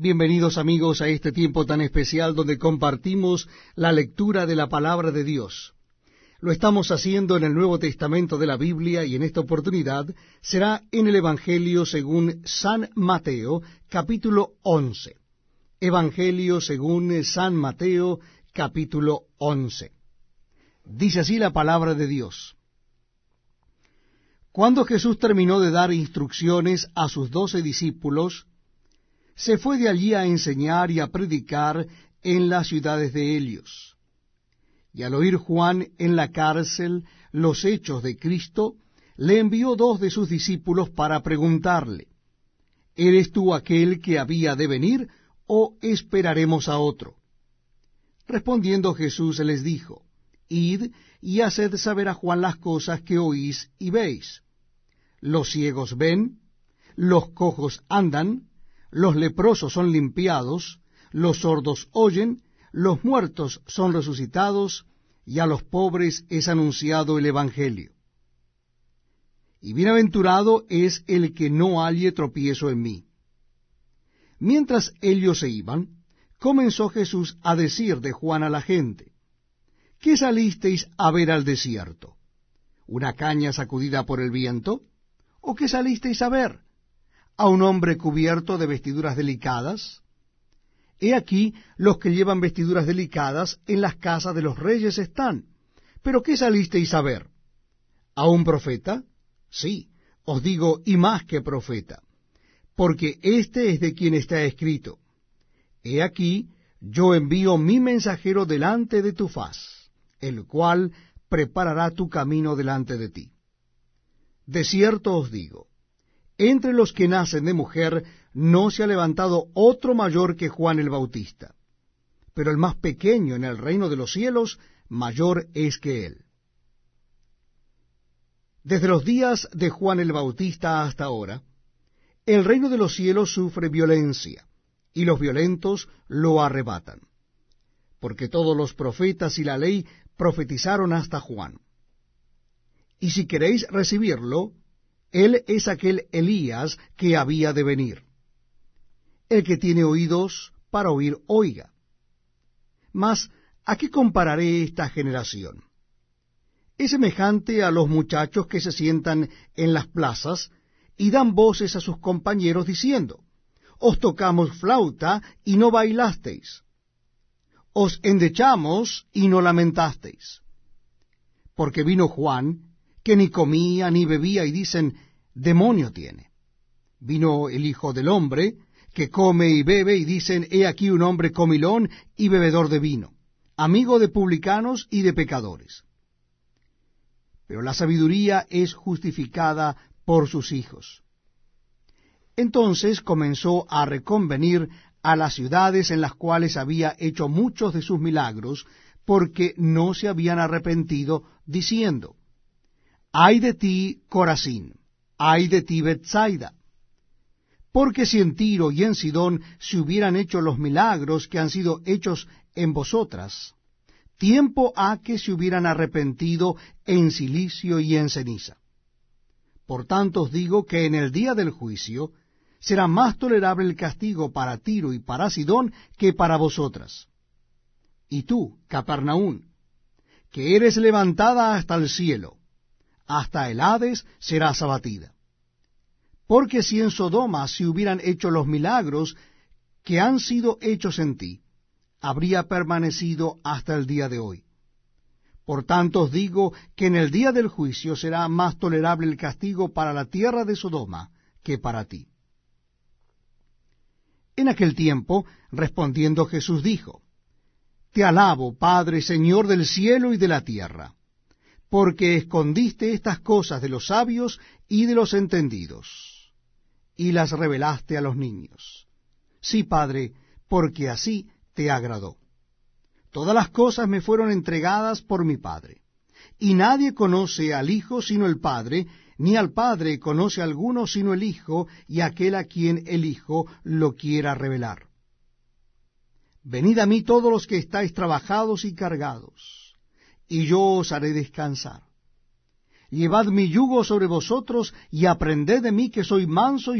Bienvenidos amigos a este tiempo tan especial donde compartimos la lectura de la palabra de Dios. Lo estamos haciendo en el Nuevo Testamento de la Biblia y en esta oportunidad será en el Evangelio según San Mateo, capítulo 11. Evangelio según San Mateo, capítulo 11. Dice así la palabra de Dios. Cuando Jesús terminó de dar instrucciones a sus doce discípulos, se fue de allí a enseñar y a predicar en las ciudades de Helios. Y al oír Juan en la cárcel los hechos de Cristo, le envió dos de sus discípulos para preguntarle, ¿Eres tú aquel que había de venir o esperaremos a otro? Respondiendo Jesús les dijo, Id y haced saber a Juan las cosas que oís y veis. Los ciegos ven, los cojos andan, los leprosos son limpiados, los sordos oyen, los muertos son resucitados, y a los pobres es anunciado el Evangelio. Y bienaventurado es el que no halle tropiezo en mí. Mientras ellos se iban, comenzó Jesús a decir de Juan a la gente, ¿qué salisteis a ver al desierto? ¿Una caña sacudida por el viento? ¿O qué salisteis a ver? A un hombre cubierto de vestiduras delicadas? He aquí los que llevan vestiduras delicadas en las casas de los reyes están. ¿Pero qué salisteis a ver? ¿A un profeta? Sí, os digo, y más que profeta, porque este es de quien está escrito. He aquí, yo envío mi mensajero delante de tu faz, el cual preparará tu camino delante de ti. De cierto os digo, entre los que nacen de mujer no se ha levantado otro mayor que Juan el Bautista, pero el más pequeño en el reino de los cielos mayor es que él. Desde los días de Juan el Bautista hasta ahora, el reino de los cielos sufre violencia, y los violentos lo arrebatan, porque todos los profetas y la ley profetizaron hasta Juan. Y si queréis recibirlo, él es aquel Elías que había de venir. El que tiene oídos para oír, oiga. Mas, ¿a qué compararé esta generación? Es semejante a los muchachos que se sientan en las plazas y dan voces a sus compañeros diciendo, Os tocamos flauta y no bailasteis. Os endechamos y no lamentasteis. Porque vino Juan que ni comía ni bebía y dicen, demonio tiene. Vino el Hijo del Hombre, que come y bebe y dicen, he aquí un hombre comilón y bebedor de vino, amigo de publicanos y de pecadores. Pero la sabiduría es justificada por sus hijos. Entonces comenzó a reconvenir a las ciudades en las cuales había hecho muchos de sus milagros, porque no se habían arrepentido, diciendo, ay de ti, Corazín, ay de ti, Bethsaida. Porque si en Tiro y en Sidón se hubieran hecho los milagros que han sido hechos en vosotras, tiempo ha que se hubieran arrepentido en silicio y en ceniza. Por tanto os digo que en el día del juicio será más tolerable el castigo para Tiro y para Sidón que para vosotras. Y tú, Capernaún, que eres levantada hasta el cielo, hasta el Hades serás abatida. Porque si en Sodoma se hubieran hecho los milagros que han sido hechos en ti, habría permanecido hasta el día de hoy. Por tanto os digo que en el día del juicio será más tolerable el castigo para la tierra de Sodoma que para ti. En aquel tiempo, respondiendo Jesús dijo, Te alabo, Padre, Señor del cielo y de la tierra porque escondiste estas cosas de los sabios y de los entendidos, y las revelaste a los niños. Sí, Padre, porque así te agradó. Todas las cosas me fueron entregadas por mi Padre, y nadie conoce al Hijo sino el Padre, ni al Padre conoce alguno sino el Hijo, y aquel a quien el Hijo lo quiera revelar. Venid a mí todos los que estáis trabajados y cargados y yo os haré descansar. Llevad mi yugo sobre vosotros y aprended de mí que soy manso